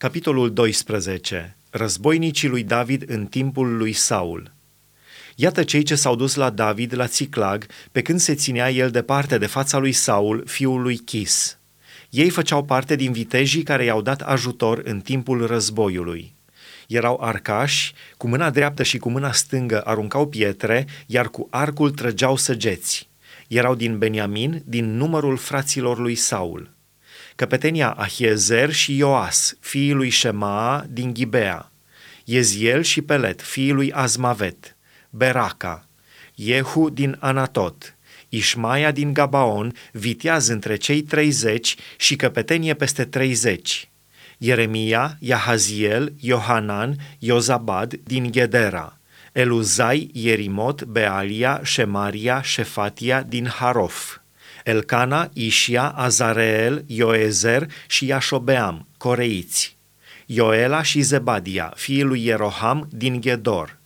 Capitolul 12. Războinicii lui David în timpul lui Saul. Iată cei ce s-au dus la David la Țiclag, pe când se ținea el departe de fața lui Saul, fiul lui Chis. Ei făceau parte din vitejii care i-au dat ajutor în timpul războiului. Erau arcași, cu mâna dreaptă și cu mâna stângă aruncau pietre, iar cu arcul trăgeau săgeți. Erau din Beniamin, din numărul fraților lui Saul căpetenia Ahiezer și Ioas, fiii lui Shema din Ghibea, Eziel și Pelet, fiii lui Azmavet, Beraca, Jehu din Anatot, Ișmaia din Gabaon, viteaz între cei treizeci și căpetenie peste treizeci, Ieremia, Yahaziel, Iohanan, Iozabad din Gedera, Eluzai, Ierimot, Bealia, Shemaria, Shefatia din Harof, Elcana, Ișia, Azareel, Ioezer și Iașobeam, coreiți, Ioela și Zebadia, fiii lui Ieroham din Ghedor.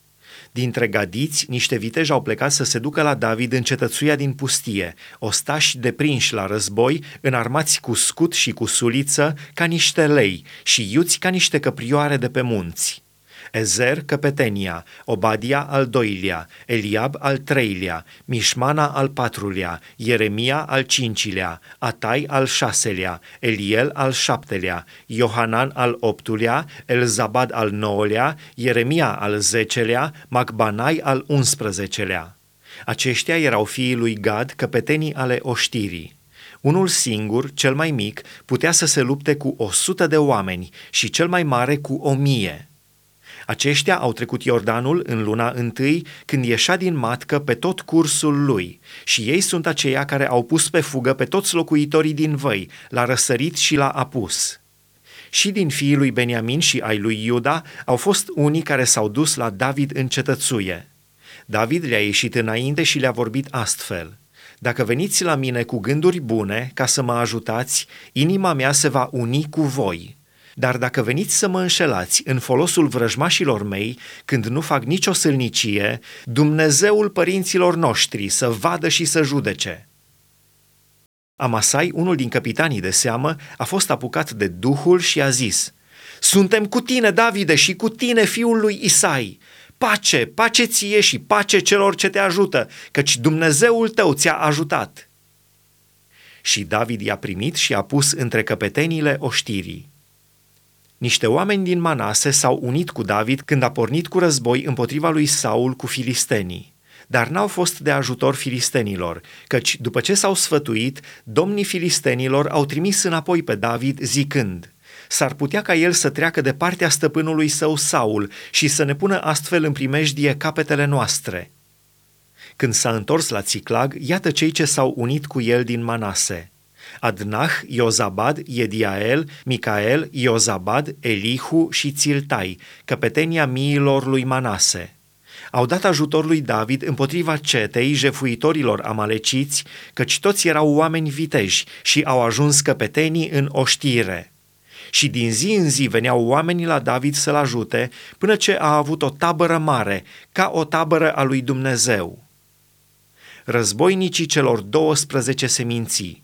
Dintre gadiți, niște viteji au plecat să se ducă la David în cetățuia din pustie, ostași deprinși la război, înarmați cu scut și cu suliță, ca niște lei, și iuți ca niște căprioare de pe munți. Ezer căpetenia, Obadia al doilea, Eliab al treilea, Mișmana al patrulea, Ieremia al cincilea, Atai al șaselea, Eliel al șaptelea, Iohanan al optulea, Elzabad al nouălea, Ieremia al zecelea, Macbanai al unsprezecelea. Aceștia erau fiii lui Gad, căpetenii ale oștirii. Unul singur, cel mai mic, putea să se lupte cu o sută de oameni și cel mai mare cu o mie. Aceștia au trecut Iordanul în luna întâi, când ieșea din matcă pe tot cursul lui, și ei sunt aceia care au pus pe fugă pe toți locuitorii din văi, l-a răsărit și l-a apus. Și din fiii lui Beniamin și ai lui Iuda au fost unii care s-au dus la David în cetățuie. David le-a ieșit înainte și le-a vorbit astfel – dacă veniți la mine cu gânduri bune ca să mă ajutați, inima mea se va uni cu voi. Dar dacă veniți să mă înșelați în folosul vrăjmașilor mei, când nu fac nicio sâlnicie, Dumnezeul părinților noștri să vadă și să judece. Amasai, unul din capitanii de seamă, a fost apucat de Duhul și a zis, Suntem cu tine, Davide, și cu tine, fiul lui Isai. Pace, pace ție și pace celor ce te ajută, căci Dumnezeul tău ți-a ajutat. Și David i-a primit și a pus între căpetenile oștirii. Niște oameni din Manase s-au unit cu David când a pornit cu război împotriva lui Saul cu filistenii. Dar n-au fost de ajutor filistenilor, căci după ce s-au sfătuit, domnii filistenilor au trimis înapoi pe David zicând – s-ar putea ca el să treacă de partea stăpânului său Saul și să ne pună astfel în primejdie capetele noastre. Când s-a întors la Țiclag, iată cei ce s-au unit cu el din Manase. Adnah, Iozabad, Ediael, Micael, Iozabad, Elihu și Țiltai, căpetenia miilor lui Manase. Au dat ajutor lui David împotriva cetei jefuitorilor amaleciți, căci toți erau oameni viteji și au ajuns căpetenii în oștire. Și din zi în zi veneau oamenii la David să-l ajute, până ce a avut o tabără mare, ca o tabără a lui Dumnezeu. Războinicii celor 12 seminții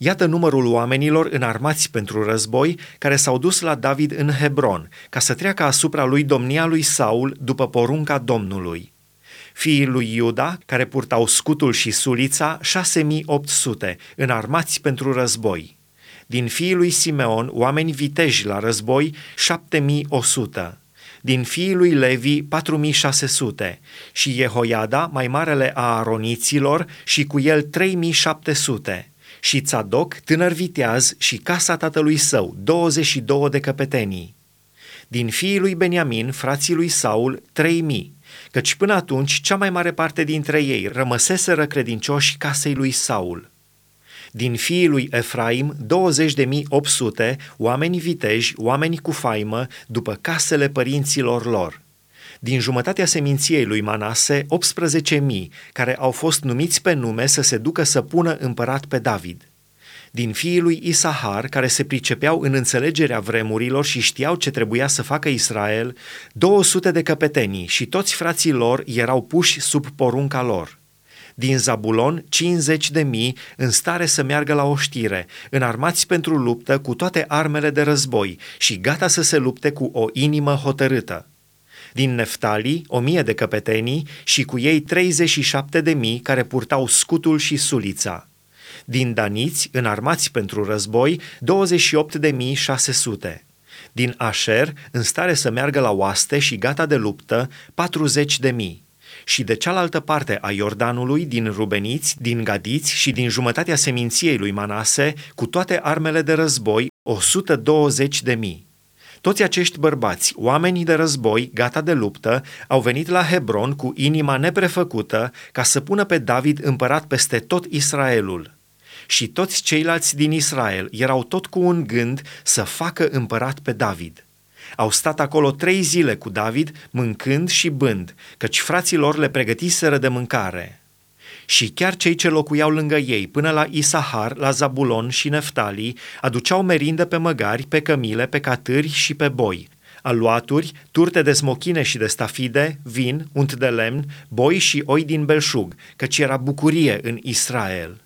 Iată numărul oamenilor înarmați pentru război care s-au dus la David în Hebron, ca să treacă asupra lui domnia lui Saul după porunca Domnului. Fiii lui Iuda, care purtau scutul și sulița, 6800, înarmați pentru război. Din fiii lui Simeon, oameni viteji la război, 7100 din fiii lui Levi 4600 și Jehoiada, mai marele a aroniților, și cu el 3700 și Tzadok, tânăr viteaz, și casa tatălui său, 22 de căpetenii. Din fiii lui Beniamin, frații lui Saul, 3000, căci până atunci cea mai mare parte dintre ei rămăseseră credincioși casei lui Saul. Din fiii lui Efraim, 20.800, oameni viteji, oameni cu faimă, după casele părinților lor – din jumătatea seminției lui Manase, 18.000, care au fost numiți pe nume să se ducă să pună împărat pe David. Din fiii lui Isahar, care se pricepeau în înțelegerea vremurilor și știau ce trebuia să facă Israel, 200 de căpetenii și toți frații lor erau puși sub porunca lor. din Zabulon 50 de mii în stare să meargă la oștire, înarmați pentru luptă cu toate armele de război și gata să se lupte cu o inimă hotărâtă. Din Neftali, o mie de căpetenii și cu ei 37 de mii care purtau scutul și sulița. Din Daniți, înarmați pentru război, 28.600. Din Asher, în stare să meargă la oaste și gata de luptă, 40 de mii și de cealaltă parte a Iordanului, din Rubeniți, din Gadiți și din jumătatea seminției lui Manase, cu toate armele de război, 120 de mii. Toți acești bărbați, oamenii de război, gata de luptă, au venit la Hebron cu inima neprefăcută ca să pună pe David împărat peste tot Israelul. Și toți ceilalți din Israel erau tot cu un gând să facă împărat pe David. Au stat acolo trei zile cu David, mâncând și bând, căci frații lor le pregătiseră de mâncare. Și chiar cei ce locuiau lângă ei, până la Isahar, la Zabulon și Neftali, aduceau merindă pe măgari, pe cămile, pe catâri și pe boi, aluaturi, turte de smochine și de stafide, vin, unt de lemn, boi și oi din belșug, căci era bucurie în Israel.